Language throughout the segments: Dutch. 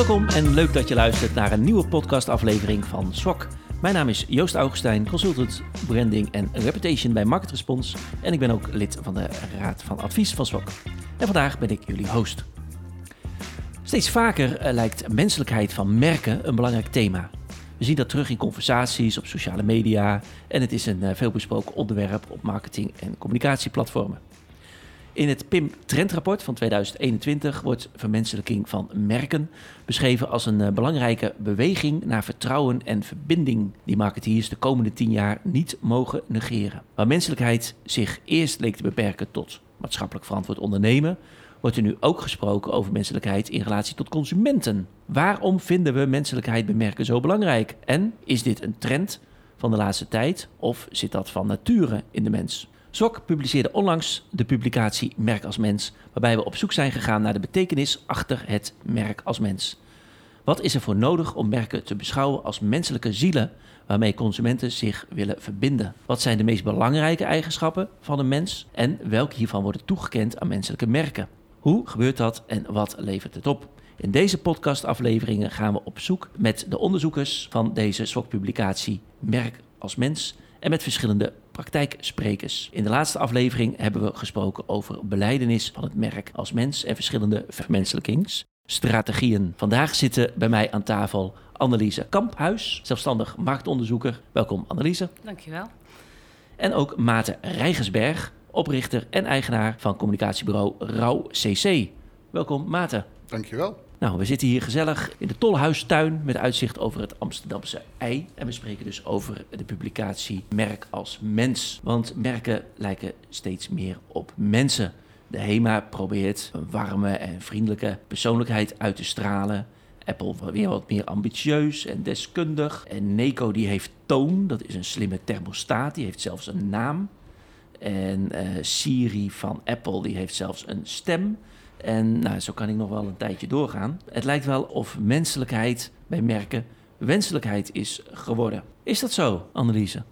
Welkom en leuk dat je luistert naar een nieuwe podcastaflevering van SWOK. Mijn naam is Joost Augustijn, consultant branding en reputation bij Market Response. En ik ben ook lid van de Raad van Advies van SWOK. En vandaag ben ik jullie host. Steeds vaker eh, lijkt menselijkheid van merken een belangrijk thema. We zien dat terug in conversaties op sociale media en het is een eh, veelbesproken onderwerp op marketing- en communicatieplatformen. In het PIM Trendrapport van 2021 wordt vermenselijking van merken beschreven als een eh, belangrijke beweging naar vertrouwen en verbinding die marketeers de komende tien jaar niet mogen negeren. Waar menselijkheid zich eerst leek te beperken tot maatschappelijk verantwoord ondernemen, wordt er nu ook gesproken over menselijkheid in relatie tot consumenten. Waarom vinden we menselijkheid bij merken zo belangrijk? En is dit een trend van de laatste tijd of zit dat van nature in de mens? SOC publiceerde onlangs de publicatie Merk als Mens, waarbij we op zoek zijn gegaan naar de betekenis achter het merk als mens. Wat is er voor nodig om merken te beschouwen als menselijke zielen waarmee consumenten zich willen verbinden? Wat zijn de meest belangrijke eigenschappen van een mens en welke hiervan worden toegekend aan menselijke merken? Hoe gebeurt dat en wat levert het op? In deze podcastafleveringen gaan we op zoek met de onderzoekers van deze SWOC-publicatie Merk als Mens en met verschillende praktijksprekers. In de laatste aflevering hebben we gesproken over beleidenis van het merk als mens en verschillende vermenselijkingsstrategieën. Vandaag zitten bij mij aan tafel Anneliese Kamphuis, zelfstandig marktonderzoeker. Welkom Anneliese. Dankjewel. En ook Maarten Rijgersberg, oprichter en eigenaar van communicatiebureau Rauw CC. Welkom Maarten. Dankjewel. Nou, we zitten hier gezellig in de Tolhuistuin met uitzicht over het Amsterdamse ei. En we spreken dus over de publicatie Merk als Mens. Want merken lijken steeds meer op mensen. De HEMA probeert een warme en vriendelijke persoonlijkheid uit te stralen. Apple weer wat meer ambitieus en deskundig. En Neko die heeft toon, dat is een slimme thermostaat, die heeft zelfs een naam. En uh, Siri van Apple die heeft zelfs een stem. En nou, zo kan ik nog wel een tijdje doorgaan. Het lijkt wel of menselijkheid bij merken wenselijkheid is geworden. Is dat zo, Anneliese?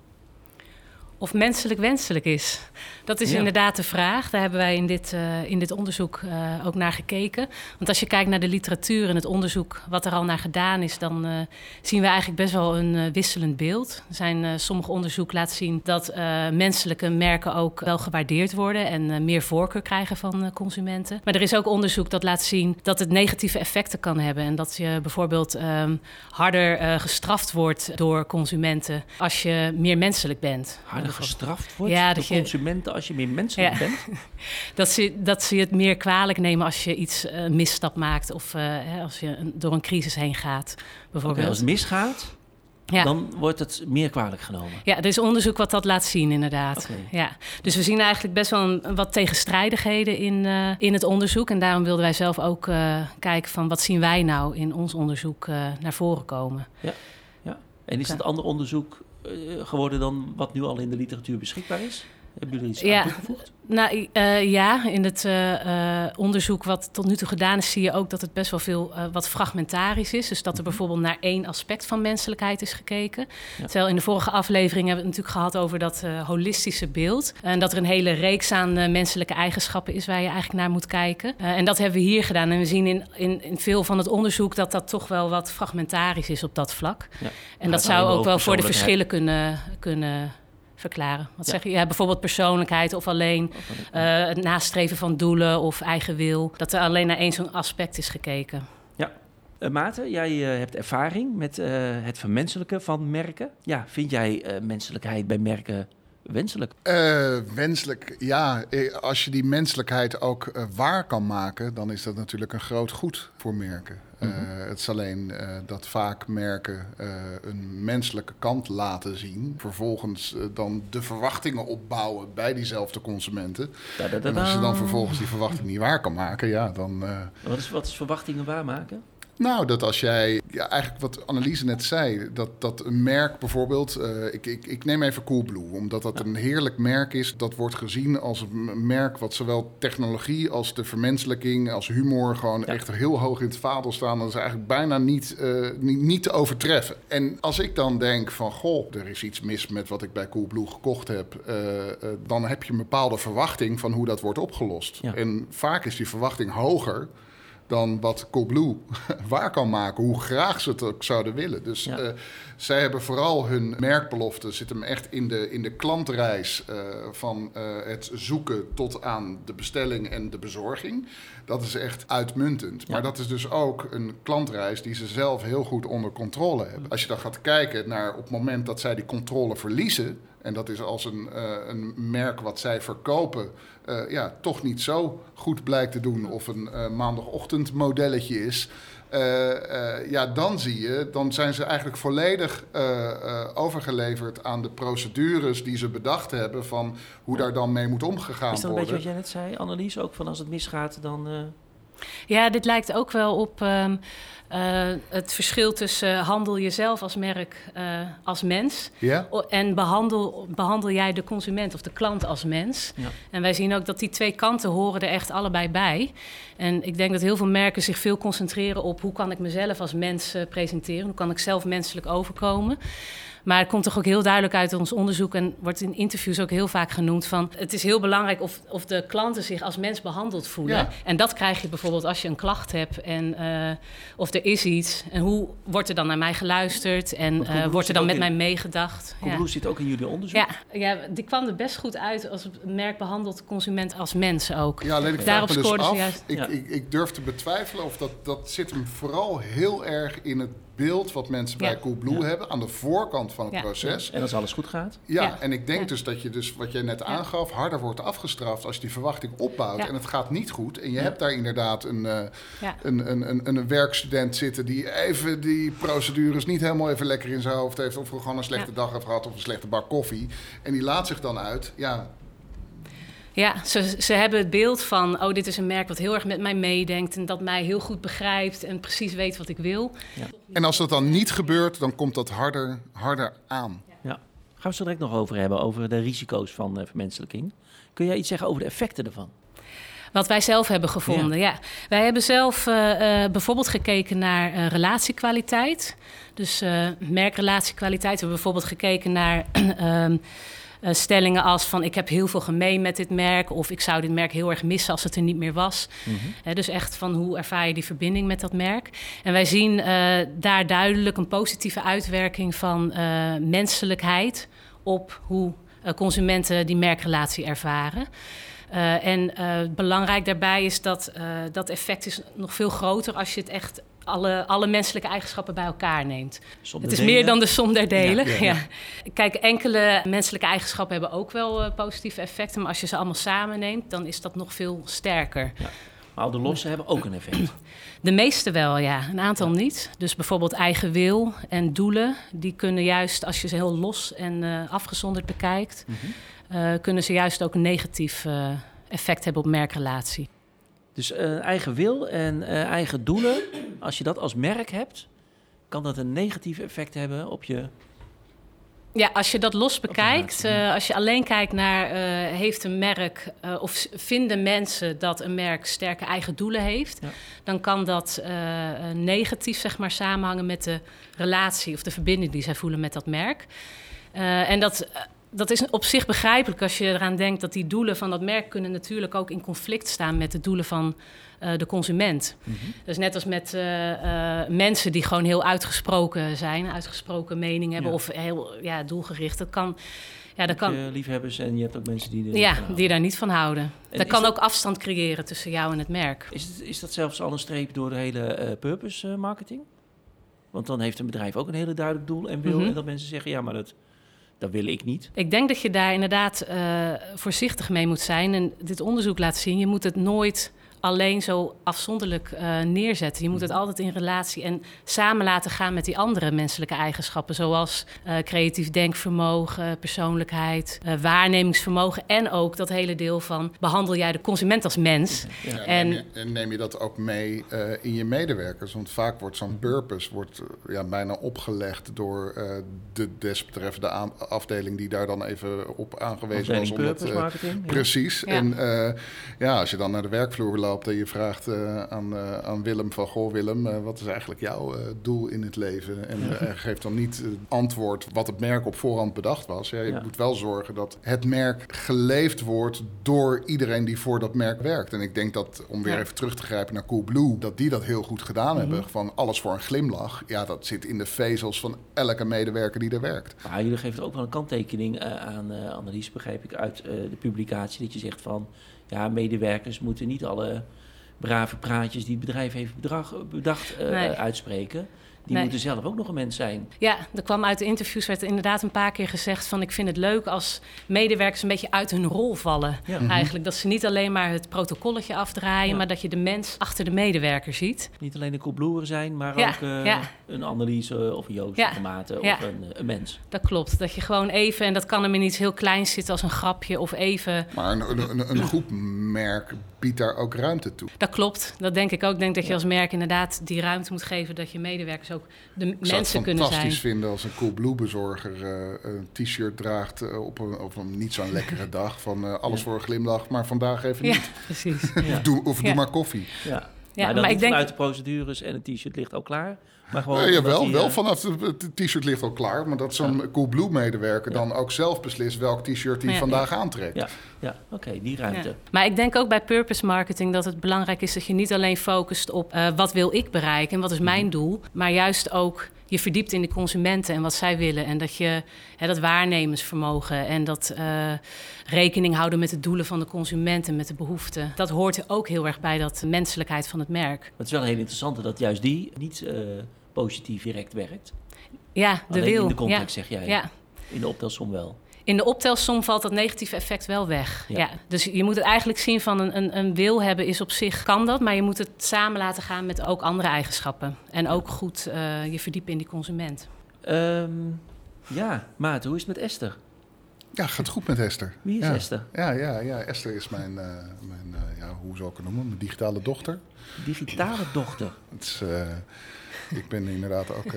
Of menselijk wenselijk is. Dat is inderdaad de vraag. Daar hebben wij in dit, uh, in dit onderzoek uh, ook naar gekeken. Want als je kijkt naar de literatuur en het onderzoek wat er al naar gedaan is, dan uh, zien we eigenlijk best wel een wisselend beeld. Er zijn sommige onderzoek laten zien dat menselijke merken ook wel gewaardeerd worden en meer voorkeur krijgen van consumenten. Maar er is ook onderzoek dat laat zien dat het negatieve effecten kan hebben. En dat je bijvoorbeeld um, harder gestraft wordt door consumenten als je meer menselijk bent. Harder gestraft wordt ja, door consumenten als je meer menselijk ja. bent? dat, ze, dat ze het meer kwalijk nemen als je iets uh, misstap maakt of uh, als je door een crisis heen gaat. Bijvoorbeeld. Okay, als het misgaat, ja. dan wordt het meer kwalijk genomen. Ja, er is onderzoek wat dat laat zien, inderdaad. Okay. Ja. Dus we zien eigenlijk best wel een, wat tegenstrijdigheden in, uh, in het onderzoek. En daarom wilden wij zelf ook uh, kijken van wat zien wij nou in ons onderzoek uh, naar voren komen. Ja, ja. En is het ander onderzoek geworden dan wat nu al in de literatuur beschikbaar is? Hebben jullie iets ja, toegevoegd? Nou uh, ja, in het uh, onderzoek wat tot nu toe gedaan is, zie je ook dat het best wel veel uh, wat fragmentarisch is. Dus dat er mhm. bijvoorbeeld naar één aspect van menselijkheid is gekeken. Ja. Terwijl in de vorige aflevering hebben we het natuurlijk gehad over dat holistische beeld. En dat er een hele reeks aan menselijke eigenschappen is waar je eigenlijk naar moet kijken. en dat hebben we hier gedaan. En we zien in, in, in, veel van het onderzoek dat dat toch wel wat fragmentarisch is op dat vlak. Ja. En dat zou ook wel voor de verschillen kunnen. kunnen verklaren. Wat zeg je? Ja, bijvoorbeeld persoonlijkheid of alleen uh, het nastreven van doelen of eigen wil. Dat er alleen naar één zo'n aspect is gekeken. Ja. Uh, Maarten, jij uh, hebt ervaring met het vermenselijken van merken. Ja, vind jij menselijkheid bij merken wenselijk? wenselijk, ja. Als je die menselijkheid ook waar kan maken, dan is dat natuurlijk een groot goed voor merken. Mm het is alleen uh, dat vaak merken uh, een menselijke kant laten zien. Vervolgens dan de verwachtingen opbouwen bij diezelfde consumenten. Da -da -da en als je dan vervolgens die verwachting niet waar kan maken, ja, dan... Wat, is, wat is verwachtingen waarmaken? Nou, dat als jij, ja, eigenlijk wat Anneliese net zei, dat, dat een merk bijvoorbeeld, uh, ik, ik, ik neem even Coolblue, omdat dat een heerlijk merk is. Dat wordt gezien als een merk wat zowel technologie als de vermenselijking, als humor gewoon ja. echt heel hoog in het vaandel staan. Dat is eigenlijk bijna niet, uh, niet, niet, te overtreffen. En als ik dan denk van, goh, er is iets mis met wat ik bij Coolblue gekocht heb, uh, dan heb je een bepaalde verwachting van hoe dat wordt opgelost. Ja. En vaak is die verwachting hoger dan wat Coolblue waar kan maken, hoe graag ze het ook zouden willen. Dus Ja. eh, zij hebben vooral hun merkbelofte, zit hem echt in de, in de klantreis eh, van eh, het zoeken tot aan de bestelling en de bezorging. Dat is echt uitmuntend. Ja. Maar dat is dus ook een klantreis die ze zelf heel goed onder controle hebben. Als je dan gaat kijken naar op het moment dat zij die controle verliezen, en dat is als een, een merk wat zij verkopen, eh, ja, toch niet zo goed blijkt te doen, of een eh, maandagochtend modelletje is. eh, eh, ja, dan zie je, dan zijn ze eigenlijk volledig eh, eh, overgeleverd aan de procedures die ze bedacht hebben van hoe daar dan mee moet omgegaan Is dat een beetje worden. wat jij net zei, Annelies? Ook van als het misgaat, dan... eh, Ja, dit lijkt ook wel op ehm, eh, het verschil tussen handel jezelf als merk eh, als mens Ja? en behandel, behandel jij de consument of de klant als mens. Ja. En wij zien ook dat die twee kanten horen er echt allebei bij. En ik denk dat heel veel merken zich veel concentreren op hoe kan ik mezelf als mens eh, presenteren, hoe kan ik zelf menselijk overkomen. Maar het komt toch ook heel duidelijk uit ons onderzoek en wordt in interviews ook heel vaak genoemd van het is heel belangrijk of, of de klanten zich als mens behandeld voelen. Ja. En dat krijg je bijvoorbeeld als je een klacht hebt en eh, of er is iets en hoe wordt er dan naar mij geluisterd en eh, wordt er dan met in- mij meegedacht. Ja. Coolblue zit ook in jullie onderzoek. Ja, ja, die kwam er best goed uit als het merk behandelt de consument als mens ook. Ja, alleen ik vraag Daarop me dus af. juist. Ik, Ja. ik, ik durf te betwijfelen of dat, dat zit hem vooral heel erg in het beeld wat mensen bij. Coolblue Ja. hebben aan de voorkant van het Ja. proces. En als alles goed gaat? Ja, Ja. en ik denk Ja. dus dat je dus, wat jij net aangaf, harder wordt afgestraft als je die verwachting opbouwt Ja. en het gaat niet goed. En je Ja. hebt daar inderdaad een, eh, Ja. een, een, een, een werkstudent zitten die even die procedures niet helemaal even lekker in zijn hoofd heeft. Of gewoon een slechte Ja. dag heeft gehad of een slechte bak koffie. En die laat zich dan uit. Ja, Ja, ze, ze hebben het beeld van, oh, dit is een merk wat heel erg met mij meedenkt en dat mij heel goed begrijpt en precies weet wat ik wil. en als dat dan niet gebeurt, dan komt dat harder, harder aan. Ja. Gaan we het zo direct nog over hebben, over de risico's van eh, vermenselijking. Kun jij iets zeggen over de effecten ervan? Wat wij zelf hebben gevonden, ja. Wij hebben zelf eh, eh, bijvoorbeeld gekeken naar eh, relatiekwaliteit. Dus eh merkrelatiekwaliteit. We hebben bijvoorbeeld gekeken naar eh, stellingen als van... ik heb heel veel gemeen met dit merk... of ik zou dit merk heel erg missen als het er niet meer was. Hè, dus echt van hoe ervaar je die verbinding met dat merk. En wij zien eh, daar duidelijk een positieve uitwerking van eh, menselijkheid... op hoe eh, consumenten die merkrelatie ervaren. Eh, en eh, belangrijk daarbij is dat eh, dat effect is nog veel groter als je het echt alle, alle menselijke eigenschappen bij elkaar neemt. Het is meer dan de som der delen. Ja, Ja, ja, Kijk, enkele menselijke eigenschappen hebben ook wel eh, positieve effecten, maar als je ze allemaal samen neemt, dan is dat nog veel sterker. Maar al de losse hebben ook een effect. De meeste wel, ja. Een aantal niet. Dus bijvoorbeeld eigen wil en doelen, die kunnen juist, als je ze heel los en eh, afgezonderd bekijkt, eh, kunnen ze juist ook een negatief effect hebben op merkrelatie. Dus eh, eigen wil en eh, eigen doelen, als je dat als merk hebt, kan dat een negatief effect hebben op je. Ja, als je dat los bekijkt, eh, als je alleen kijkt naar heeft een merk of vinden mensen dat een merk sterke eigen doelen heeft, Ja. dan kan dat negatief zeg maar samenhangen met de relatie of de verbinding die zij voelen met dat merk. En dat, dat is op zich begrijpelijk als je eraan denkt dat die doelen van dat merk kunnen natuurlijk ook in conflict staan met de doelen van eh, de consument. Dus net als met eh, eh, mensen die gewoon heel uitgesproken zijn, uitgesproken mening hebben Ja. of heel ja, doelgericht. Dat kan, ja, dat kan, je liefhebbers en je hebt ook mensen die er ja, die daar niet van houden. En dat kan dat- ook afstand creëren tussen jou en het merk. Is, het, is dat zelfs al een streep door de hele purpose marketing? Want dan heeft een bedrijf ook een hele duidelijk doel en wil. Mhm. En dat mensen zeggen, ja, maar dat, dat wil ik niet. Ik denk dat je daar inderdaad eh, voorzichtig mee moet zijn. En dit onderzoek laat zien, je moet het nooit alleen zo afzonderlijk eh, neerzetten. Je moet het altijd in relatie en samen laten gaan met die andere menselijke eigenschappen, zoals eh, creatief denkvermogen, persoonlijkheid, eh, waarnemingsvermogen en ook dat hele deel van behandel jij de consument als mens. Ja, En- neem, je, en neem je dat ook mee eh, in je medewerkers? Want vaak wordt zo'n purpose wordt, ja, bijna opgelegd door eh, de desbetreffende aan- afdeling die daar dan even op aangewezen was. Om dat. Precies. Ja. En eh, ja, als je dan naar de werkvloer loopt loopt en je vraagt aan, aan Willem van... Goh Willem, wat is eigenlijk jouw doel in het leven? En geeft dan niet het antwoord wat het merk op voorhand bedacht was. Ja, je moet wel zorgen dat het merk geleefd wordt door iedereen die voor dat merk werkt. En ik denk dat, om weer even terug te grijpen naar Coolblue... dat die dat heel goed gedaan mhm. hebben. Van alles voor een glimlach. Ja, dat zit in de vezels van elke medewerker die er werkt. Maar jullie geven ook wel een kanttekening aan uh, Annelies, begreep ik, uit de publicatie. Dat je zegt van, ja, medewerkers moeten niet alle brave praatjes die het bedrijf heeft bedacht uh, uitspreken die moeten zelf ook nog een mens zijn. Ja, er kwam uit de interviews werd inderdaad een paar keer gezegd van ik vind het leuk als medewerkers een beetje uit hun rol vallen. Mhm. Eigenlijk dat ze niet alleen maar het protocolletje afdraaien, maar dat je de mens achter de medewerker ziet. Niet alleen een koelbloer zijn, maar ook uh, een analyse of een Joost of een Maarten of een, een, mens. Dat klopt. Dat je gewoon even, en dat kan hem in iets heel kleins zitten als een grapje of even... Maar een, een, een goed merk biedt daar ook ruimte toe. Dat klopt. Dat denk ik ook. Ik denk dat je als merk inderdaad die ruimte moet geven dat je medewerkers ook de mensen kunnen zijn. Ik zou het fantastisch vinden als een Coolblue bezorger uh, een t-shirt draagt uh, op, een, op een niet zo'n lekkere dag van uh, alles voor een glimlach, maar vandaag even niet. Ja, precies. of doe, of doe maar koffie. Ja. Ja, maar, ik denk... vanuit de procedures en het t-shirt ligt ook klaar. Maar gewoon ja, jawel, wel vanaf het t-shirt ligt al klaar. Maar dat zo'n ja. Coolblue-medewerker dan ook zelf beslist welk t-shirt hij vandaag aantrekt. Ja, ja. oké, die ruimte. Maar ik denk ook bij purpose marketing dat het belangrijk is dat je niet alleen focust op uh, wat wil ik bereiken en wat is mijn mhm. doel, maar juist ook je verdiept in de consumenten en wat zij willen. En dat je hè, dat waarnemersvermogen en dat uh, rekening houden met de doelen van de consument en met de behoeften. Dat hoort ook heel erg bij dat menselijkheid van het merk. Het is wel heel interessant dat juist die niet uh, positief direct werkt. Ja, de Alleen wil. in de context zeg jij. Ja. In de optelsom wel. In de optelsom valt dat negatieve effect wel weg. Ja. Dus je moet het eigenlijk zien van een, een, een, wil hebben is op zich kan dat, maar je moet het samen laten gaan met ook andere eigenschappen. En ook goed uh, je verdiepen in die consument. Um, ja, Maat, hoe is het met Esther? Ja, gaat goed met Esther. Wie is ja. Esther? Ja, ja, ja, Esther is mijn, uh, mijn uh, ja, hoe zou ik het noemen, mijn digitale dochter. Digitale dochter? Het is, ik ben inderdaad ook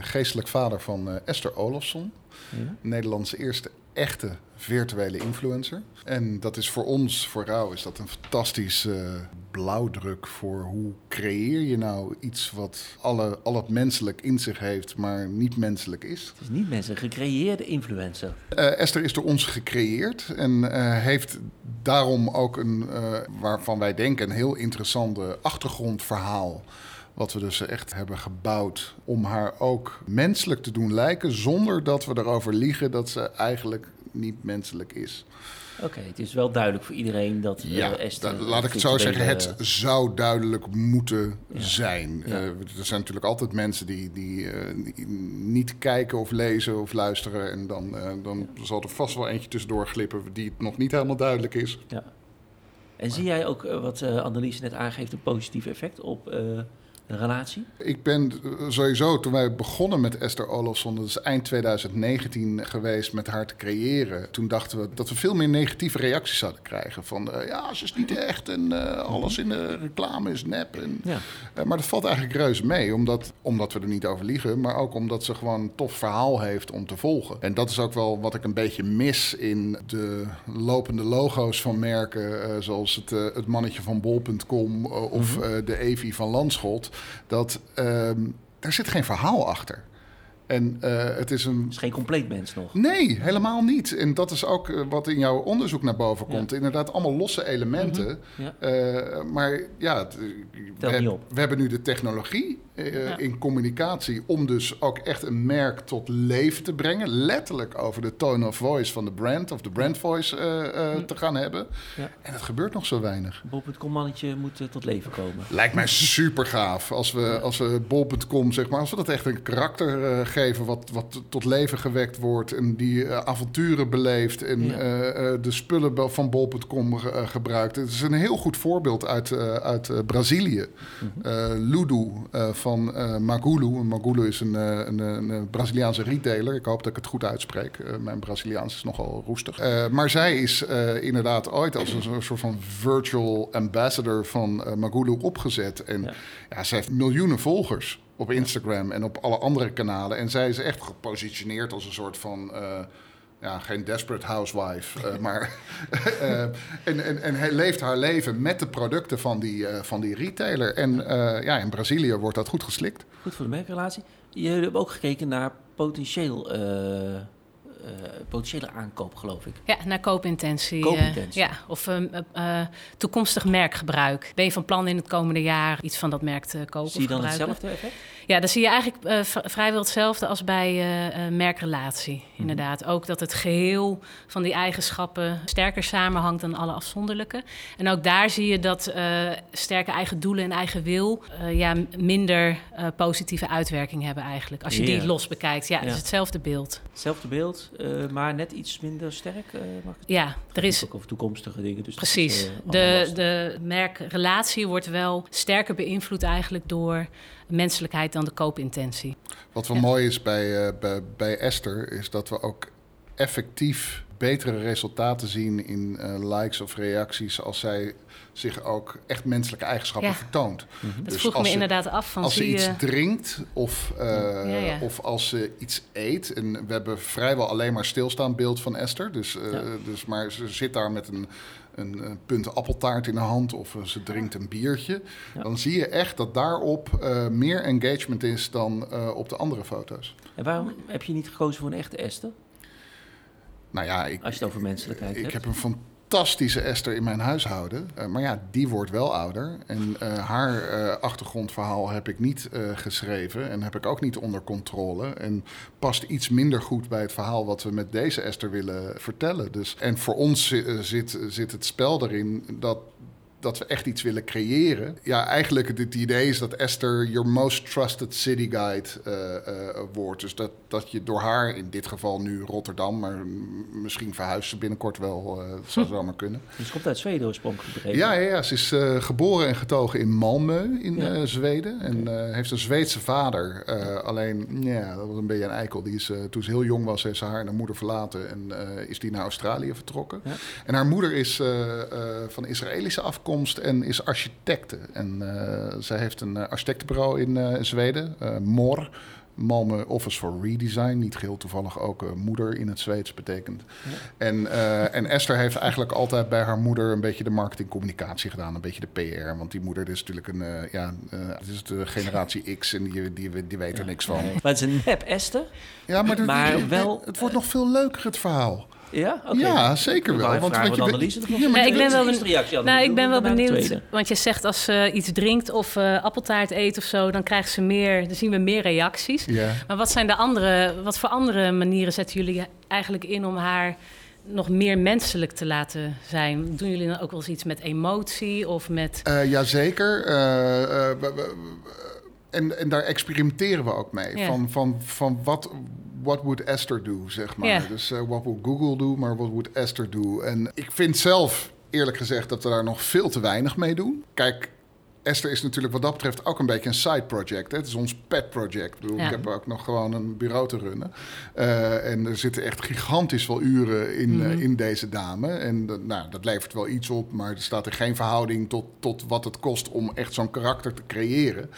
geestelijk vader van Esther Olofsson. Ja? Nederlands eerste echte virtuele influencer. En dat is voor ons, voor Rauw, is dat een fantastische blauwdruk voor hoe creëer je nou iets wat alle, al het menselijk in zich heeft, maar niet menselijk is. Het is niet menselijk, gecreëerde influencer. Uh, Esther is door ons gecreëerd en uh, heeft daarom ook een, uh, waarvan wij denken, een heel interessante achtergrondverhaal. Wat we dus echt hebben gebouwd om haar ook menselijk te doen lijken, zonder dat we erover liegen dat ze eigenlijk niet menselijk is. Oké, het is wel duidelijk voor iedereen dat ja, uh, Esther... laat ik het zo zeggen, het zou duidelijk moeten zijn. Ja. Uh, er zijn natuurlijk altijd mensen die, die, uh, die, niet kijken of lezen of luisteren... en dan, dan zal er vast wel eentje tussendoor glippen die het nog niet helemaal duidelijk is. Ja. En zie jij ook, wat Annelies net aangeeft, een positief effect op relatie? Ik ben sowieso, toen wij begonnen met Esther Olofsson, dat is eind 2019 geweest met haar te creëren. Toen dachten we dat we veel meer negatieve reacties zouden krijgen. Van uh, ja, ze is niet echt en uh, alles in de reclame is nep. En, ja. uh, maar dat valt eigenlijk reuze mee, omdat, omdat we er niet over liegen, maar ook omdat ze gewoon een tof verhaal heeft om te volgen. En dat is ook wel wat ik een beetje mis in de lopende logo's van merken, zoals het, het mannetje van bol.com of -hmm. de Evi van Landschot dat um, er zit geen verhaal achter. En uh, het is een. Het is geen compleet mens nog. Nee, helemaal niet. En dat is ook uh, wat in jouw onderzoek naar boven komt. Ja. Inderdaad, allemaal losse elementen. Mm -hmm. ja. uh, maar ja, het, we, heb, we, hebben nu de technologie ja. in communicatie om dus ook echt een merk tot leven te brengen. Letterlijk over de tone of voice van de brand of de brand voice mm. te gaan hebben. En dat gebeurt nog zo weinig. Bol.com mannetje moet tot leven komen. Lijkt mij super gaaf als we, als we Bol.com, zeg maar, als we dat echt een karakter geven wat, wat tot leven gewekt wordt en die uh, avonturen beleeft en ja. uh, de spullen van bol.com ge gebruikt. Het is een heel goed voorbeeld uit, uit Brazilië. Mm -hmm. Ludo van Magulu. Magulu is een, een, een, Braziliaanse retailer. Ik hoop dat ik het goed uitspreek. mijn Braziliaans is nogal roestig. maar zij is inderdaad ooit als een soort van virtual ambassador van Magulu opgezet. En ja. ja, zij heeft miljoenen volgers op Instagram en op alle andere kanalen. En zij is echt gepositioneerd als een soort van uh, ja, geen desperate housewife, uh, maar. uh, en, en, en hij leeft haar leven met de producten van die, uh, van die retailer. En ja, in Brazilië wordt dat goed geslikt. Goed voor de merkrelatie. Jullie hebben ook gekeken naar potentieel potentiële aankoop, geloof ik. Ja, naar koopintentie. koopintentie. Uh, ja, of uh, toekomstig merkgebruik. Ben je van plan in het komende jaar iets van dat merk te kopen? Zie je dan hetzelfde effect? Ja, dan zie je eigenlijk vrijwel hetzelfde als bij merkrelatie. Mm -hmm. Inderdaad. Ook dat het geheel van die eigenschappen sterker samenhangt dan alle afzonderlijke. En ook daar zie je dat sterke eigen doelen en eigen wil ja, minder positieve uitwerking hebben eigenlijk. Als je yeah. die los bekijkt. Ja, het ja. is hetzelfde beeld. Hetzelfde beeld, maar net iets minder sterk. mag het ja, er is... Ook over toekomstige dingen. Dus Precies. Is, de, de merkrelatie wordt wel sterker beïnvloed eigenlijk door menselijkheid dan de koopintentie. Wat wel ja. mooi is bij, uh, bij, bij, Esther, is dat we ook effectief betere resultaten zien in uh, likes of reacties als zij zich ook echt menselijke eigenschappen ja. vertoont. Mm -hmm. Dat dus vroeg me ze, inderdaad af. Van als ze je... iets drinkt of, uh, ja, of als ze iets eet. En we hebben vrijwel alleen maar stilstaand beeld van Esther. Dus, dus, maar ze zit daar met een een, een, punt appeltaart in de hand of ze drinkt een biertje. Ja. Dan zie je echt dat daarop uh, meer engagement is dan uh, op de andere foto's. En waarom heb je niet gekozen voor een echte Esther? Nou ja, ik, Als je het over menselijkheid ik hebt. heb een fantastische Esther in mijn huishouden. Uh, maar ja, die wordt wel ouder. En uh, haar uh, achtergrondverhaal heb ik niet geschreven en heb ik ook niet onder controle. En past iets minder goed bij het verhaal wat we met deze Esther willen vertellen. Dus, en voor ons zit, zit het spel erin dat dat we echt iets willen creëren. Ja, eigenlijk het, idee is dat Esther your most trusted city guide uh, uh, wordt. Dus dat, dat je door haar, in dit geval nu Rotterdam, maar misschien verhuist ze binnenkort wel, uh, dat zou zomaar kunnen. Dus ze komt uit Zweden oorspronkelijk? Ja, ja, ja, ze is geboren en getogen in Malmö in ja. Zweden. En okay. heeft een Zweedse vader. alleen, ja, dat was een beetje een eikel. Die is, toen ze heel jong was, heeft ze haar en haar moeder verlaten en is die naar Australië vertrokken. Ja. En haar moeder is van Israëlische afkomst en is architecte. En uh, zij heeft een architectenbureau in uh, Zweden, MOR. Malmö Office for Redesign, niet geheel toevallig ook moeder in het Zweeds betekent. Ja. En, en Esther heeft eigenlijk altijd bij haar moeder een beetje de marketingcommunicatie gedaan, een beetje de PR. Want die moeder is natuurlijk een, ja, het is de generatie X en die, die, die weet er niks van. Maar het is een nep Esther. Ja, maar, wel, het wordt nog veel leuker het verhaal. Ja, okay. ja zeker wel. Want, want je analyse ja, nee, ik ben wel, ben, nou, ik ben wel benieuwd. Want je zegt als ze iets drinkt of uh, appeltaart eet of zo, dan krijgen ze meer, dan zien we meer reacties. Ja. Maar wat zijn de andere, wat voor andere manieren zetten jullie eigenlijk in om haar nog meer menselijk te laten zijn? Doen jullie dan ook wel eens iets met emotie of met... Uh, jazeker. Uh, en, en daar experimenteren we ook mee. Van, van, van wat, what would Esther do, zeg maar. Dus uh, what would Google do, maar what would Esther do? En ik vind zelf, eerlijk gezegd, dat we daar nog veel te weinig mee doen. Kijk, Esther is natuurlijk wat dat betreft ook een beetje een side project. Hè? Het is ons pet project. Ik, bedoel, Ja. ik heb ook nog gewoon een bureau te runnen. Uh, en er zitten echt gigantisch veel uren in, Mhm. uh, in deze dame. En dat- nou, dat levert wel iets op, maar er staat er geen verhouding tot, tot wat het kost om echt zo'n karakter te creëren.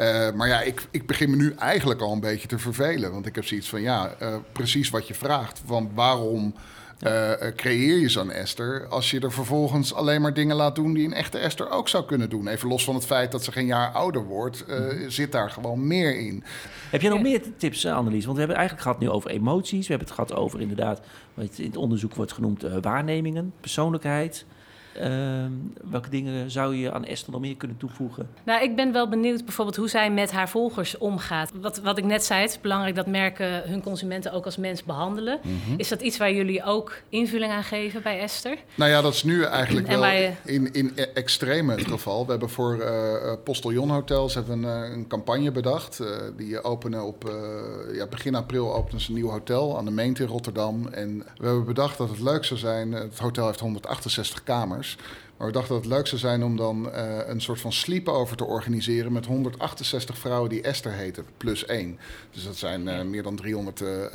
Uh, maar ja, ik, ik begin me nu eigenlijk al een beetje te vervelen. Want ik heb zoiets van, ja, precies wat je vraagt. Van waarom uh, creëer je zo'n Esther als je er vervolgens alleen maar dingen laat doen die een echte Esther ook zou kunnen doen? Even los van het feit dat ze geen jaar ouder wordt, uh, zit daar gewoon meer in. Heb jij nog meer tips, Annelies? Want we hebben het eigenlijk gehad nu over emoties. We hebben het gehad over inderdaad, wat in het onderzoek wordt genoemd, eh, waarnemingen, persoonlijkheid. Ehm, welke dingen zou je aan Esther nog meer kunnen toevoegen? Nou, ik ben wel benieuwd bijvoorbeeld hoe zij met haar volgers omgaat. Wat, wat ik net zei, het is belangrijk dat merken hun consumenten ook als mens behandelen. Mhm. Is dat iets waar jullie ook invulling aan geven bij Esther? Nou ja, dat is nu eigenlijk En wel wij- in, in e- extreme het geval. We hebben voor eh eh, Postillon Hotels hebben we een, eh, een campagne bedacht. Eh, die openen op eh, ja, begin april openen ze een nieuw hotel aan de Meent in Rotterdam. En we hebben bedacht dat het leuk zou zijn. Het hotel heeft 168 kamers. Maar we dachten dat het leuk zou zijn om dan eh, een soort van sleepover te organiseren met 168 vrouwen die Esther heten, plus één. Dus dat zijn eh, meer dan 300 eh,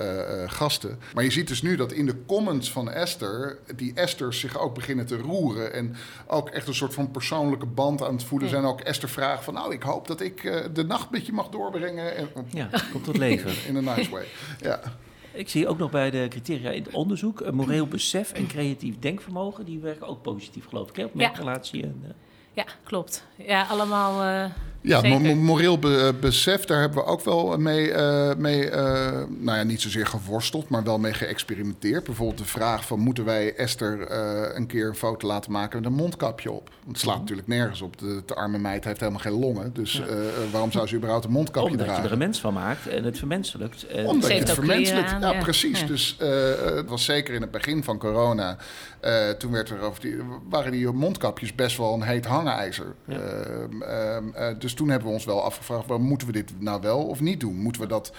gasten. Maar je ziet dus nu dat in de comments van Esther, die Esther's zich ook beginnen te roeren. En ook echt een soort van persoonlijke band aan het voelen Ja. zijn. Ook Esther vraagt van, nou, ik hoop dat ik de nacht met je mag doorbrengen. En, Ja, komt tot leven. in a nice way. Ja. Ik zie ook nog bij de criteria in het onderzoek... een moreel besef en creatief denkvermogen... die werken ook positief, geloof ik, hè? op Ja. En, eh, Ja, klopt. Ja, allemaal. Ja, mo- moreel be- eh, besef, daar hebben we ook wel mee, eh, mee eh, nou ja, niet zozeer geworsteld, maar wel mee geëxperimenteerd. Bijvoorbeeld de vraag van, moeten wij Esther een keer een foto laten maken met een mondkapje op? Want het slaat natuurlijk nergens op. De, de arme meid heeft helemaal geen longen, dus Ja. waarom zou ze überhaupt een mondkapje omdat je dragen? er een mens van maakt en het vermenselijkt. En Omdat je het vermenselijkt. aan, Ja, ja. precies. Dus het was zeker in het begin van corona. toen werd er over die, waren die mondkapjes best wel een heet hangijzer. Ja. Dus toen hebben we ons wel afgevraagd: waarom moeten we dit nou wel of niet doen? Moeten we dat.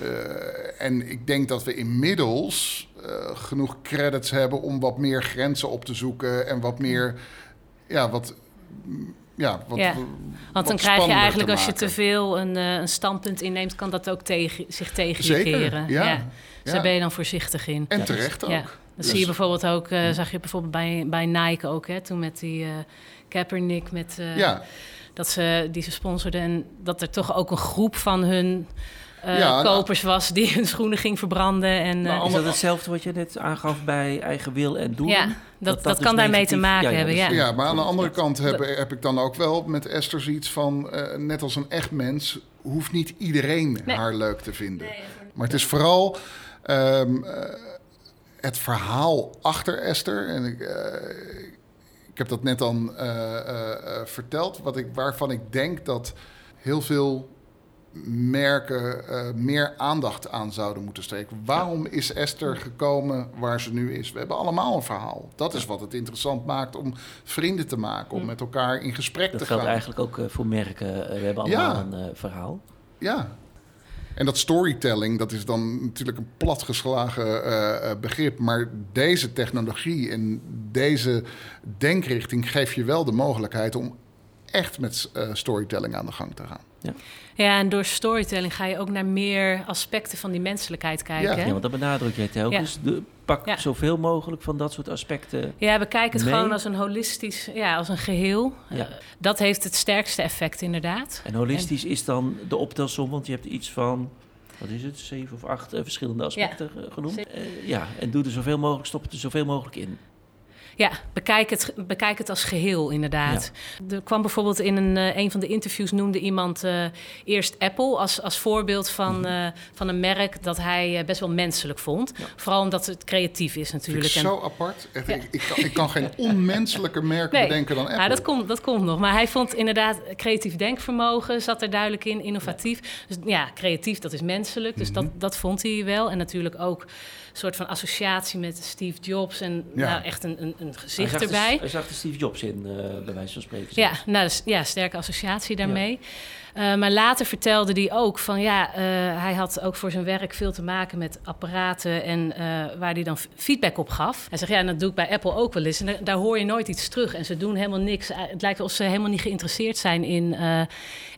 eh, en ik denk dat we inmiddels eh, genoeg credits hebben om wat meer grenzen op te zoeken en wat meer. Ja, wat. mm, Ja, wat, Ja. Want dan krijg je eigenlijk, als je te veel een, eh, een standpunt inneemt, kan dat ook tegen, zich tegen je keren. ja. Dus Ja. daar ben je dan voorzichtig in. En Ja, dus- terecht ook. Ja. Dat Dus- zie je bijvoorbeeld ook, eh, zag je bijvoorbeeld bij, bij Nike ook, hè, toen met die Kaepernick, met, ja, dat ze, die ze sponsorden. En dat er toch ook een groep van hun eh, Ja, nou- kopers was die hun schoenen ging verbranden. En, Maar eh, is dat hetzelfde wat je net aangaf bij eigen wil en doen? ja, dat, dat, dat kan daarmee te maken ja, ja, hebben, ja. Ja, maar aan de andere kant heb, heb ik dan ook wel met Esther zoiets van... eh, net als een echt mens, hoeft niet iedereen Nee. haar leuk te vinden. Maar het is vooral ehm, eh, het verhaal achter Esther. En ik, eh, ik heb dat net dan eh, eh, eh, verteld, wat ik, waarvan ik denk dat heel veel merken meer aandacht aan zouden moeten steken. Waarom is Esther gekomen waar ze nu is? We hebben allemaal een verhaal. Dat is wat het interessant maakt om vrienden te maken, om met elkaar in gesprek Dat te geldt gaan. eigenlijk ook voor merken. We hebben Ja. allemaal een verhaal. Ja. En dat storytelling, dat is dan natuurlijk een platgeslagen eh, begrip. Maar deze technologie en deze denkrichting geeft je wel de mogelijkheid om echt met eh, storytelling aan de gang te gaan. Ja, en door storytelling ga je ook naar meer aspecten van die menselijkheid kijken. Ja. Ja, want dat benadruk jij telkens. De, pak Ja. zoveel mogelijk van dat soort aspecten. Ja, we kijken het mee. gewoon als een holistisch, ja, als een geheel. Ja. Eh, dat heeft het sterkste effect, inderdaad. En holistisch is dan de optelsom, want je hebt iets van, wat is het, zeven of acht eh, verschillende aspecten genoemd. Eh, ja, en doe er zoveel mogelijk, stop er zoveel mogelijk in. Ja, bekijk het, bekijk het als geheel, inderdaad. Er kwam bijvoorbeeld in een, eh, een van de interviews noemde iemand eh, eerst Apple als, als voorbeeld van, eh, van een merk dat hij eh, best wel menselijk vond. Ja. Vooral omdat het creatief is Vind ik natuurlijk. En- zo apart. Echt, Ja. ik, ik, kan, ik kan geen onmenselijker merk Nee. bedenken dan Apple. Ja, dat komt, dat komt nog. Maar hij vond inderdaad creatief denkvermogen zat er duidelijk in, innovatief. Dus ja, creatief, dat is menselijk. Dus Mhm. dat, dat vond hij wel. En natuurlijk ook soort van associatie met Steve Jobs. En Ja. nou, echt een, een, een Hij gezicht de- erbij. hij zag de Steve Jobs in, eh, bij wijze van spreken. Ja, nou, dus, ja, sterke associatie daarmee. Eh, maar later vertelde hij ook van ja, eh, hij had ook voor zijn werk veel te maken met apparaten en eh, waar hij dan feedback op gaf. Hij zegt ja, en dat doe ik bij Apple ook wel eens. En daar, hoor je nooit iets terug. En ze doen helemaal niks. Het lijkt alsof ze helemaal niet geïnteresseerd zijn in, eh,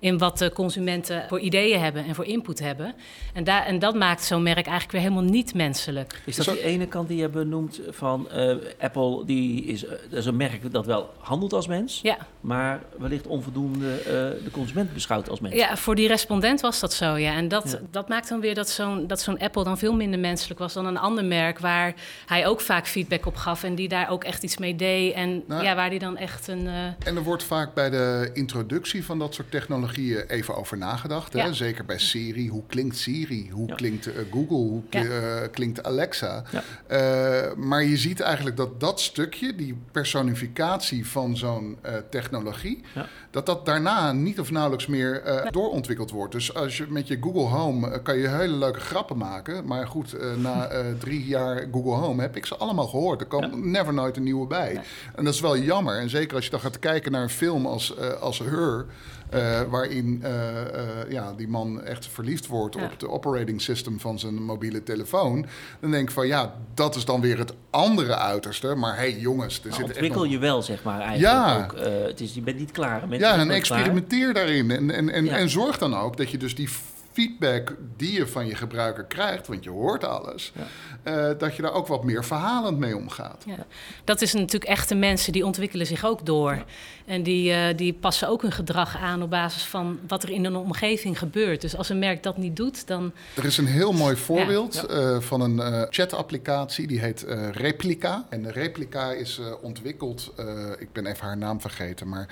in wat de consumenten voor ideeën hebben en voor input hebben. En, daar, en dat maakt zo'n merk eigenlijk weer helemaal niet menselijk. Is dat Zo- die ene kant die je benoemt van eh, Apple, die is, eh, dat is een merk dat wel handelt als mens, Ja. maar wellicht onvoldoende eh, de consument beschouwt als mens. Ja, voor die respondent was dat zo, ja. En dat, Ja. dat maakt dan weer dat zo'n, dat zo'n Apple dan veel minder menselijk was dan een ander merk... waar hij ook vaak feedback op gaf en die daar ook echt iets mee deed. En Nou, ja, waar die dan echt een... eh, En er wordt vaak bij de introductie van dat soort technologieën even over nagedacht. Hè? Zeker bij Siri. Hoe klinkt Siri? Hoe Ja. klinkt Google? Hoe klinkt Alexa? Ja. Eh, maar je ziet eigenlijk dat dat stukje, die personificatie van zo'n eh, technologie, Ja. dat dat daarna niet of nauwelijks meer eh, doorontwikkeld wordt. Dus als je met je Google Home kan je hele leuke grappen maken. Maar goed, na drie jaar Google Home heb ik ze allemaal gehoord. Er komt never nooit een nieuwe bij. En dat is wel jammer. En zeker als je dan gaat kijken naar een film als, als Her. Eh, waarin eh, eh, ja, die man echt verliefd wordt Ja. op de operating system van zijn mobiele telefoon. Dan denk ik van ja, dat is dan weer het andere uiterste. Maar hey jongens, er Maar zit echt ontwikkel nog- je wel, zeg maar, eigenlijk Ja. ook. Eh, het is, je bent niet klaar. Mensen ja, en klaar. experimenteer daarin. En, en, en, Ja. en zorg dan ook dat je dus die feedback die je van je gebruiker krijgt, want je hoort alles, ja. dat je daar ook wat meer verhalend mee omgaat. Ja. Dat is natuurlijk echte mensen die ontwikkelen zich ook door. En die, uh, die passen ook hun gedrag aan op basis van wat er in een omgeving gebeurt. Dus als een merk dat niet doet, dan. Er is een heel mooi voorbeeld uh, van een uh, chat-applicatie die heet Replica. En de Replica is ontwikkeld. ik ben even haar naam vergeten, maar.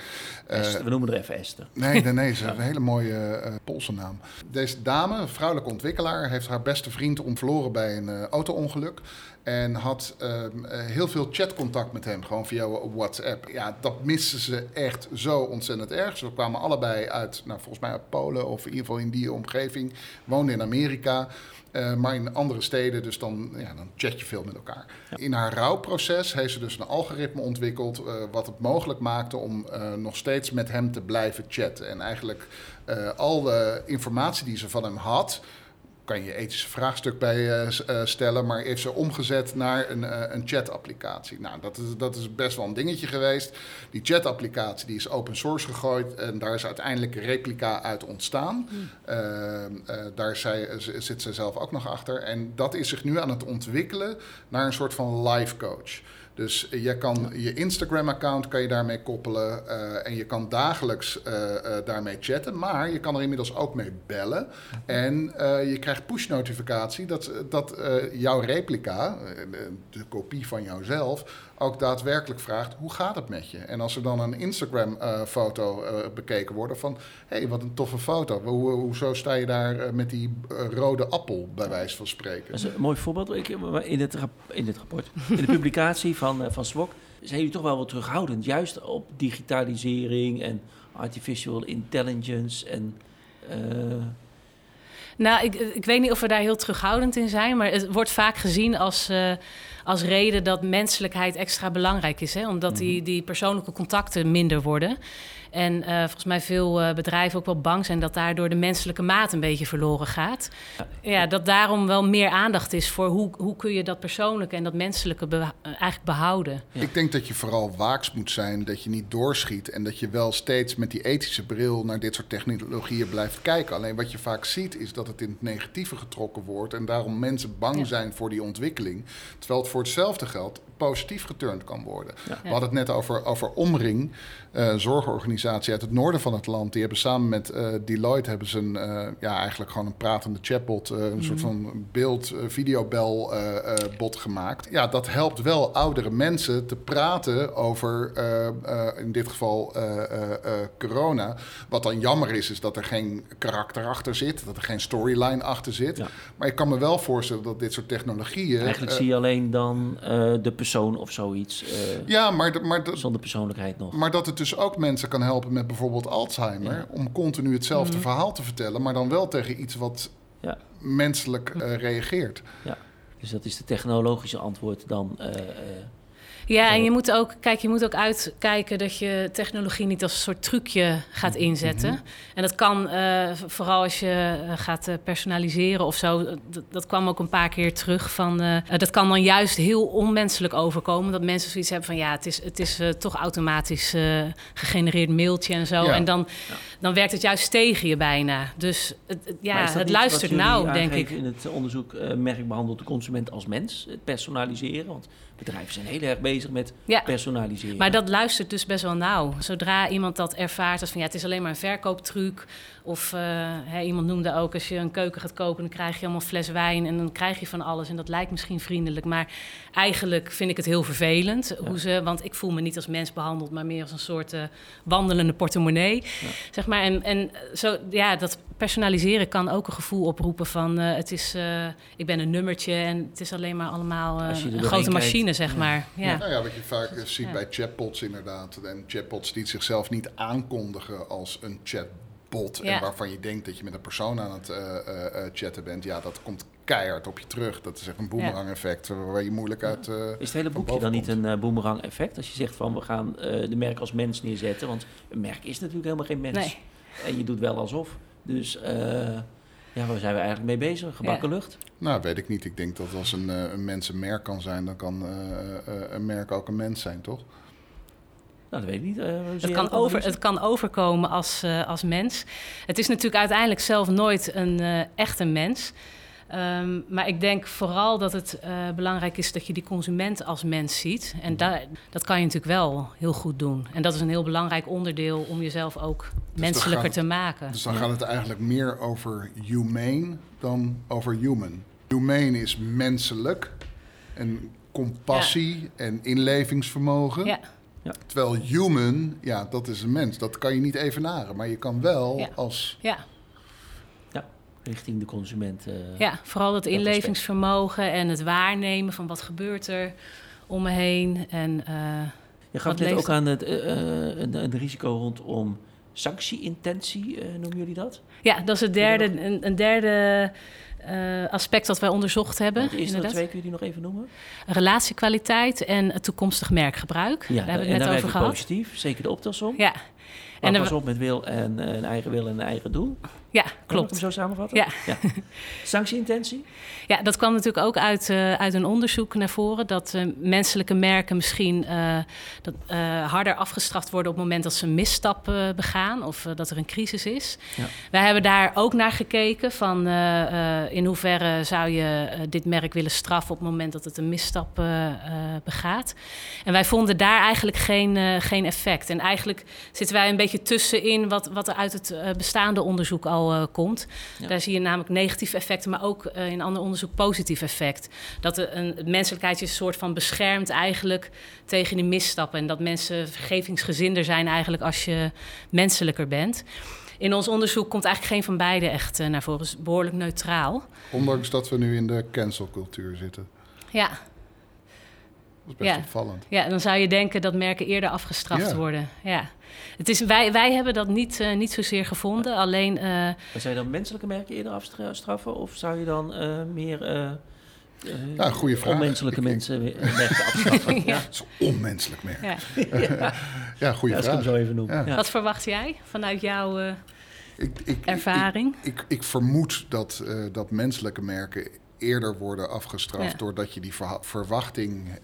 we noemen er even Esther. Nee, nee, nee, ze heeft een hele mooie Poolse naam. Deze dame, een vrouwelijke ontwikkelaar, heeft haar beste vriend omverloren bij een auto-ongeluk. En had um, heel veel chatcontact met hem, gewoon via WhatsApp. Ja, dat misten ze echt zo ontzettend erg. Ze kwamen allebei uit, nou, volgens mij uit Polen of in ieder geval in die omgeving. Woonden in Amerika. Uh, maar in andere steden, dus dan, ja, dan chat je veel met elkaar. In haar rouwproces heeft ze dus een algoritme ontwikkeld... Uh, wat het mogelijk maakte om uh, nog steeds met hem te blijven chatten. En eigenlijk al de informatie die ze van hem had kan je ethische vraagstuk bij uh, stellen, maar heeft ze omgezet naar een, uh, een chat-applicatie. Nou, dat is, dat is best wel een dingetje geweest. Die chat-applicatie die is open source gegooid en daar is uiteindelijk een replica uit ontstaan. Hmm. daar zij, zit ze zelf ook nog achter. En dat is zich nu aan het ontwikkelen naar een soort van life coach. Dus je kan je Instagram-account kan je daarmee koppelen uh, en je kan dagelijks uh, uh, daarmee chatten, maar je kan er inmiddels ook mee bellen. En je krijgt push-notificatie dat, dat jouw replica, de kopie van jouzelf, ook daadwerkelijk vraagt: hoe gaat het met je? En als er dan een Instagram-foto uh, uh, bekeken wordt van: hé, hey, wat een toffe foto. Hoe, hoezo sta je daar uh, met die rode appel, bij wijze van spreken? Dat is een mooi voorbeeld. Ik, in, het in dit rapport, in de publicatie van, van SWOC, zijn jullie toch wel wat terughoudend, juist op digitalisering en artificial intelligence en. Nou, ik, ik weet niet of we daar heel terughoudend in zijn, maar het wordt vaak gezien als, uh, als reden dat menselijkheid extra belangrijk is. Hè? Omdat die, mhm. die persoonlijke contacten minder worden. En uh, volgens mij veel uh, bedrijven ook wel bang zijn dat daardoor de menselijke maat een beetje verloren gaat. Ja, dat daarom wel meer aandacht is voor hoe, hoe kun je dat persoonlijke en dat menselijke be eigenlijk behouden. Ja. Ik denk dat je vooral waaks moet zijn, dat je niet doorschiet en dat je wel steeds met die ethische bril naar dit soort technologieën blijft kijken. Alleen wat je vaak ziet is dat het in het negatieve getrokken wordt en daarom mensen bang ja. zijn voor die ontwikkeling. Terwijl het voor hetzelfde geld positief geturnd kan worden. Ja. We hadden het net over, over Omring, uh, zorgorganisatie uit het noorden van het land. Die hebben samen met uh, Deloitte hebben ze een, uh, ja, eigenlijk gewoon een pratende chatbot, een mm. soort van beeld, videobel bot gemaakt. Ja, dat helpt wel oudere mensen te praten over, in dit geval corona. Wat dan jammer is, is dat er geen karakter achter zit, dat er geen storyline achter zit. Ja. Maar ik kan me wel voorstellen dat dit soort technologieën... Eigenlijk zie je alleen dan de persoon of zoiets. Ja, maar, maar zonder persoonlijkheid nog. Maar dat het dus ook mensen kan helpen met bijvoorbeeld Alzheimer. Ja. Om continu hetzelfde mm. verhaal te vertellen, maar dan wel tegen iets wat ja. menselijk uh, reageert. Ja, dus dat is de technologische antwoord dan. Uh, ja, en je moet ook, kijk, je moet ook uitkijken dat je technologie niet als een soort trucje gaat inzetten. Mm -hmm. En dat kan uh, vooral als je uh, gaat uh, personaliseren of zo. Dat, dat, kwam ook een paar keer terug van. dat kan dan juist heel onmenselijk overkomen. Dat mensen zoiets hebben van ja, het is, het is toch automatisch gegenereerd mailtje en zo. Ja. En dan, ja. dan werkt het juist tegen je bijna. Dus het, ja, het luistert nauw, denk ik. In het onderzoek merk behandelt de consument als mens, het personaliseren. Want bedrijven zijn heel erg bezig met ja. personaliseren. Maar dat luistert dus best wel nauw. Zodra iemand dat ervaart als van ja, het is alleen maar een verkooptruc. Of uh, hè, iemand noemde ook, als je een keuken gaat kopen, dan krijg je allemaal fles wijn en dan krijg je van alles. En dat lijkt misschien vriendelijk, maar eigenlijk vind ik het heel vervelend. Ja. Hoe ze, want ik voel me niet als mens behandeld, maar meer als een soort uh, wandelende portemonnee. Ja. Zeg maar. En, en zo, ja, dat personaliseren kan ook een gevoel oproepen van uh, het is, ik ben een nummertje en het is alleen maar allemaal een grote machine, zeg ja. maar. Ja. Nou ja, wat je vaak ziet bij chatbots inderdaad. En chatbots die zichzelf niet aankondigen als een chatbot en waarvan je denkt dat je met een persoon aan het uh, uh, chatten bent, ja, dat komt keihard op je terug. Dat is echt een boomerang effect waar je moeilijk uit. Uh, is het hele boekje dan niet een boomerang effect? Als je zegt van we gaan de merk als mens neerzetten, want een merk is natuurlijk helemaal geen mens. Nee. En je doet wel alsof. Dus ja, waar zijn we eigenlijk mee bezig? Gebakken ja. lucht? Nou, weet ik niet. Ik denk dat als een, een mens een merk kan zijn, dan kan een merk ook een mens zijn, toch? Nou, dat weet ik niet. Uh, het, kan over, het kan overkomen als, uh, als mens. Het is natuurlijk uiteindelijk zelf nooit een uh, echt een mens. Um, maar ik denk vooral dat het belangrijk is dat je die consument als mens ziet. En da dat kan je natuurlijk wel heel goed doen. En dat is een heel belangrijk onderdeel om jezelf ook dus menselijker te maken. Dus dan gaat het eigenlijk meer over humane dan over human. Humane is menselijk en compassie en inlevingsvermogen. Ja. Ja. Terwijl human, ja, dat is een mens. Dat kan je niet evenaren. Maar je kan wel als... Richting de consument. Uh, ja, vooral dat, dat inlevingsvermogen en het waarnemen van wat gebeurt er om me heen. En, uh, je gaf net ook aan het, uh, een, een, risico rondom sanctieintentie, noemen jullie dat? Ja, dat is het derde, een, een derde aspect dat wij onderzocht hebben. De eerste twee kun je die nog even noemen? Relatiekwaliteit en het toekomstig merkgebruik. Ja, daar hebben we het net over gehad. positief, zeker de optelsom. Ja. En pas op met wil en een eigen wil en een eigen doel. Ja, klopt. Kan ik hem zo samenvatten? Ja. ja. Sanctieintentie? Ja, dat kwam natuurlijk ook uit, uh, uit een onderzoek naar voren. Dat uh, menselijke merken misschien uh, dat, harder afgestraft worden op het moment dat ze een misstap begaan of dat er een crisis is. Ja. Wij hebben daar ook naar gekeken van in hoeverre zou je dit merk willen straffen op het moment dat het een misstap begaat. En wij vonden daar eigenlijk geen, geen effect. En eigenlijk zitten wij een beetje tussenin wat, wat er uit het bestaande onderzoek al uh, komt. Daar zie je namelijk negatieve effecten, maar ook uh, in ander onderzoek positief effect. Dat de, een, menselijkheid je een soort van beschermt eigenlijk tegen die misstappen. En dat mensen vergevingsgezinder zijn eigenlijk als je menselijker bent. In ons onderzoek komt eigenlijk geen van beide echt uh, naar voren. Het is behoorlijk neutraal. Ondanks dat we nu in de cancelcultuur zitten. Ja, dat is best ja. opvallend. Ja, dan zou je denken dat merken eerder afgestraft ja. worden. Ja. Het is, wij, wij hebben dat niet, uh, niet zozeer gevonden. Alleen. Uh, maar zou je dan menselijke merken eerder afstraffen? Of zou je dan uh, meer. ja, goede vraag. Onmenselijke ik, mensen ik, merken afstraffen. ja. Het is onmenselijk merk. Ja, ja. ja goede vraag. Ik zo even noemen. Wat verwacht jij vanuit jouw ervaring? Ik, ik, vermoed dat, dat menselijke merken eerder worden afgestraft doordat je die verwachting uh,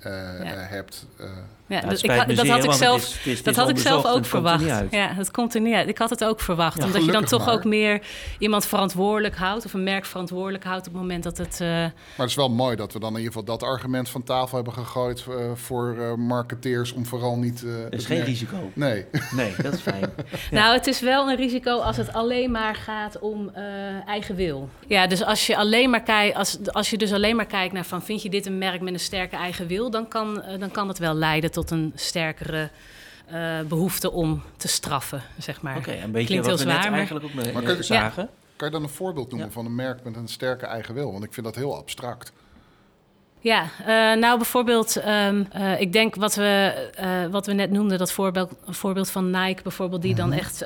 hebt. Uh, ja, dat, ik, dat had ik zelf, dat had ik zelf ook verwacht. Ja, dat komt er niet uit. Ik had het ook verwacht. omdat je dan toch ook meer iemand verantwoordelijk houdt... of een merk verantwoordelijk houdt op het moment dat het... Uh... Maar het is wel mooi dat we dan in ieder geval dat argument van tafel hebben gegooid... voor marketeers om vooral niet... er is geen risico. Nee. Nee, dat is fijn. Nou, het is wel een risico als het alleen maar gaat om eigen wil. Ja, dus als je alleen maar kijkt... Als, als je dus alleen maar kijkt naar van vind je dit een merk met een sterke eigen wil, dan kan, uh, dan kan het wel leiden tot een sterkere uh, behoefte om te straffen, zeg maar. Oké, okay, een beetje Klinkt wat heel we zwaar, eigenlijk ook mee, maar kan, zagen. Ja. Kan je dan een voorbeeld noemen ja. van een merk met een sterke eigen wil? Want ik vind dat heel abstract. Ja, uh, nou bijvoorbeeld, um, uh, ik denk wat we, uh, wat we net noemden, dat voorbeeld, voorbeeld van Nike bijvoorbeeld, die dan mhm. echt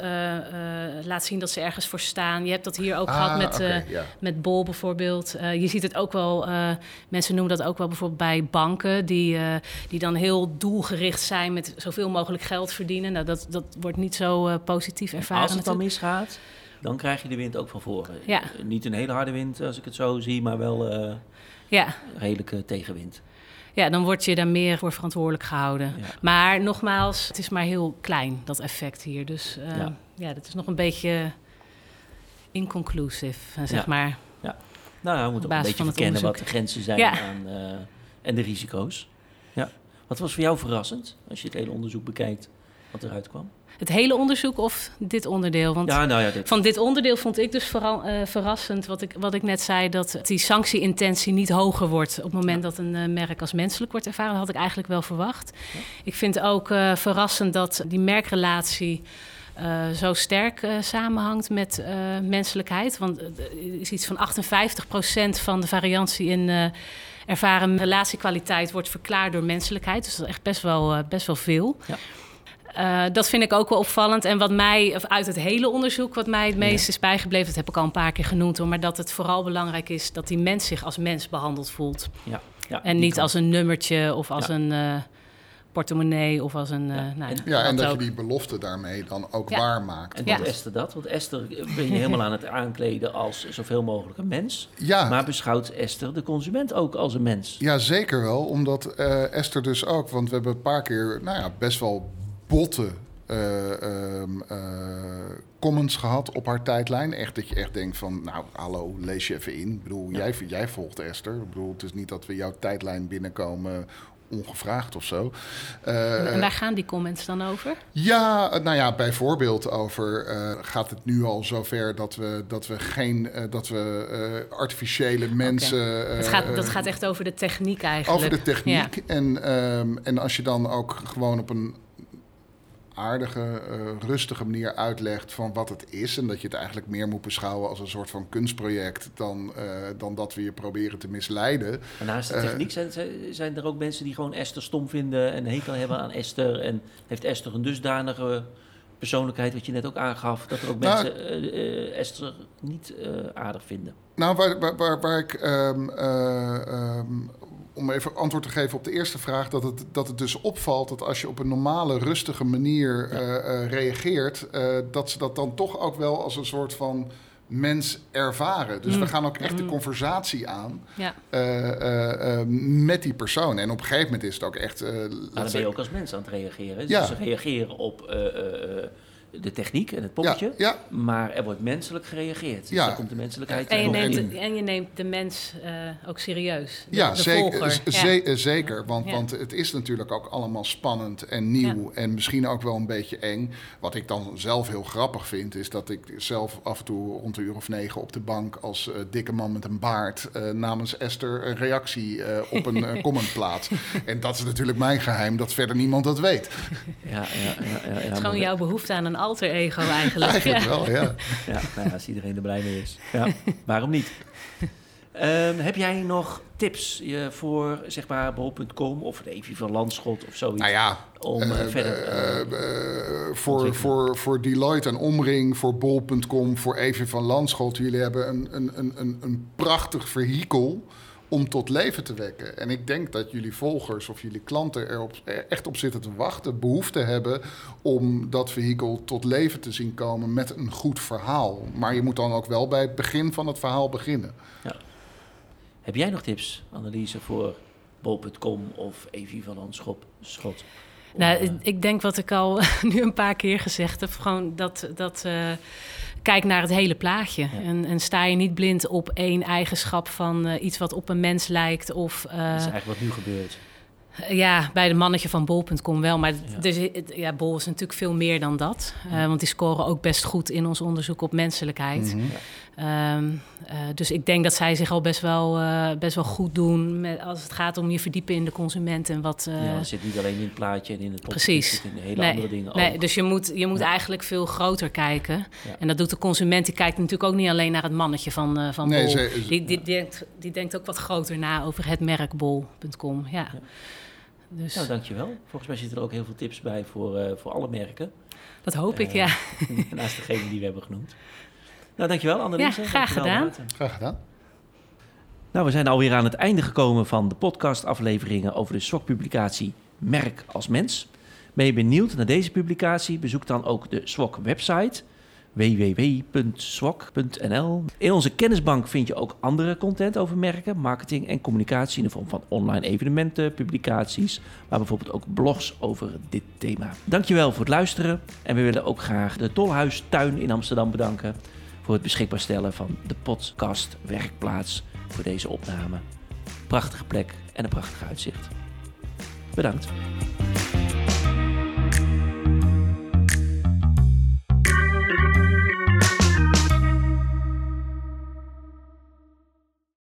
laat zien dat ze ergens voor staan. Je hebt dat hier ook ah, gehad met, okay, yeah. met Bol bijvoorbeeld. je ziet het ook wel, mensen noemen dat ook wel bijvoorbeeld bij banken, die, die dan heel doelgericht zijn met zoveel mogelijk geld verdienen. Nou, dat, dat wordt niet zo positief ervaren. Als het dan misgaat, dan krijg je de wind ook van voren. Ja. Niet een hele harde wind als ik het zo zie, maar wel ja. redelijke tegenwind. Ja, dan word je daar meer voor verantwoordelijk gehouden. Maar nogmaals, het is maar heel klein, dat effect hier. Dus uh, ja. ja, dat is nog een beetje inconclusive, zeg ja. maar. Ja. Nou, we moeten ook een beetje verkennen wat de grenzen zijn aan, uh, en de risico's. Ja. Wat was voor jou verrassend als je het hele onderzoek bekijkt, wat eruit kwam? Het hele onderzoek of dit onderdeel? Want ja, nou ja, dit. van dit onderdeel vond ik dus vooral uh, verrassend, wat ik, wat ik net zei, dat die sanctieintentie niet hoger wordt op het moment ja. dat een uh, merk als menselijk wordt ervaren. Dat had ik eigenlijk wel verwacht. Ik vind ook uh, verrassend dat die merkrelatie. Uh, zo sterk uh, samenhangt met uh, menselijkheid. Want er is iets van 58% van de variantie in ervaren relatiekwaliteit wordt verklaard door menselijkheid. Dus dat is echt best wel, best wel veel. Ja. Uh, dat vind ik ook wel opvallend. En wat mij, of uit het hele onderzoek, wat mij het meest is bijgebleven, dat heb ik al een paar keer genoemd, hoor, maar dat het vooral belangrijk is dat die mens zich als mens behandeld voelt. Ja. ja en niet kan. als een nummertje of als ja. een uh, portemonnee of als een. Uh, nou, en, ja, en dat ook. je die belofte daarmee dan ook ja. waar maakt. En doet Esther dat? Want Esther ben je helemaal aan het aankleden als zoveel mogelijk een mens. Ja. Maar beschouwt Esther de consument ook als een mens? Ja, zeker wel. Omdat Esther dus ook, want we hebben een paar keer nou ja, best wel botte uh, comments gehad op haar tijdlijn. Echt dat je echt denkt van, nou, hallo, lees je even in. Ik bedoel, jij, jij volgt Esther. Ik bedoel, het is niet dat we jouw tijdlijn binnenkomen ongevraagd of zo. Uh, en daar gaan die comments dan over? Ja, nou ja, bijvoorbeeld over uh, gaat het nu al zover dat we, dat we geen uh, dat we artificiële mensen. Okay. gaat, dat gaat echt over de techniek eigenlijk. Over de techniek. Ja. En, um, en als je dan ook gewoon op een aardige, uh, rustige manier uitlegt van wat het is. En dat je het eigenlijk meer moet beschouwen als een soort van kunstproject dan, uh, dan dat we je proberen te misleiden. Maar naast de techniek zijn, zijn er ook mensen die gewoon Esther stom vinden en hekel hebben aan Esther. En heeft Esther een dusdanige persoonlijkheid, wat je net ook aangaf, dat er ook nou, mensen uh, Esther niet aardig vinden. Nou, waar, waar, waar, waar ik um, um, om even antwoord te geven op de eerste vraag, dat het, dat het dus opvalt dat als je op een normale, rustige manier uh, uh, reageert, uh, dat ze dat dan toch ook wel als een soort van mens ervaren. Dus mm. we gaan ook echt de mm. conversatie aan ja. met die persoon. En op een gegeven moment is het ook echt. maar dan ben je ook als mens aan het reageren. Dus ja. ze reageren op de techniek en het poppetje. Ja, Maar er wordt menselijk gereageerd. Dus ja. daar komt de menselijkheid en je, neemt de, en je neemt de mens uh, ook serieus. De, ja, de zeker. Ja. zeker want, want het is natuurlijk ook allemaal spannend en nieuw. En misschien ook wel een beetje eng. Wat ik dan zelf heel grappig vind, is dat ik zelf af en toe rond een uur of negen op de bank als uh, dikke man met een baard uh, namens Esther een reactie op een comment plaats. En dat is natuurlijk mijn geheim, dat verder niemand dat weet. Ja, ja, ja, ja, het is gewoon jouw behoefte aan een alter ego eigenlijk. eigenlijk wel, ja. ja, nou ja, als iedereen er blij mee is. Ja, waarom niet? Um, heb jij nog tips uh, voor zeg maar bol.com of de Evi van Landschot of zoiets? Nou ja, om uh, verder uh, voor, voor, voor Deloitte en Omring, voor bol.com, voor Evi van Landschot. Jullie hebben een, een, een, een prachtig vehikel om tot leven te wekken. En ik denk dat jullie volgers of jullie klanten er echt op zitten te wachten, behoefte hebben om dat vehikel tot leven te zien komen met een goed verhaal. Maar je moet dan ook wel bij het begin van het verhaal beginnen. Ja. Heb jij nog tips, Anneliese, voor bol.com of Evi van Landschot? Schot? Nou, eh, ik denk wat ik al nu een paar keer gezegd heb. Gewoon dat, dat uh, kijk naar het hele plaatje. En, en, sta je niet blind op één eigenschap van uh, iets wat op een mens lijkt. Of, uh, dat is eigenlijk wat nu gebeurt. Ja, bij de mannetje van bol.com wel. Maar ja. Dus, ja, bol is natuurlijk veel meer dan dat. Uh, want die scoren ook best goed in ons onderzoek op menselijkheid. Mm -hmm. Um, uh, dus ik denk dat zij zich al best wel, uh, best wel goed doen met, als het gaat om je verdiepen in de consument en wat. ja, het zit niet alleen in het plaatje en in het precies. in hele nee, andere dingen. Nee, dus je moet, je moet ja. eigenlijk veel groter kijken. Ja. En dat doet de consument. Die kijkt natuurlijk ook niet alleen naar het mannetje van, van nee, Bol. Ze, die, die, die, denkt, die denkt ook wat groter na over het merk bol.com. ja. Dus... Nou, dankjewel. Volgens mij zitten er ook heel veel tips bij voor, uh, voor alle merken. Dat hoop ik, ja. naast degene die we hebben genoemd. Nou, dankjewel Annelies. Ja, graag gedaan. Graag gedaan. Nou, we zijn alweer aan het einde gekomen van de podcastafleveringen over de SWOC-publicatie Merk als Mens. Ben je benieuwd naar deze publicatie? Bezoek dan ook de SWOC-website www.swok.nl. In onze kennisbank vind je ook andere content over merken, marketing en communicatie in de vorm van online evenementen, publicaties, maar bijvoorbeeld ook blogs over dit thema. Dankjewel voor het luisteren en we willen ook graag de Tolhuistuin in Amsterdam bedanken voor het beschikbaar stellen van de podcast werkplaats voor deze opname. Prachtige plek en een prachtig uitzicht. Bedankt.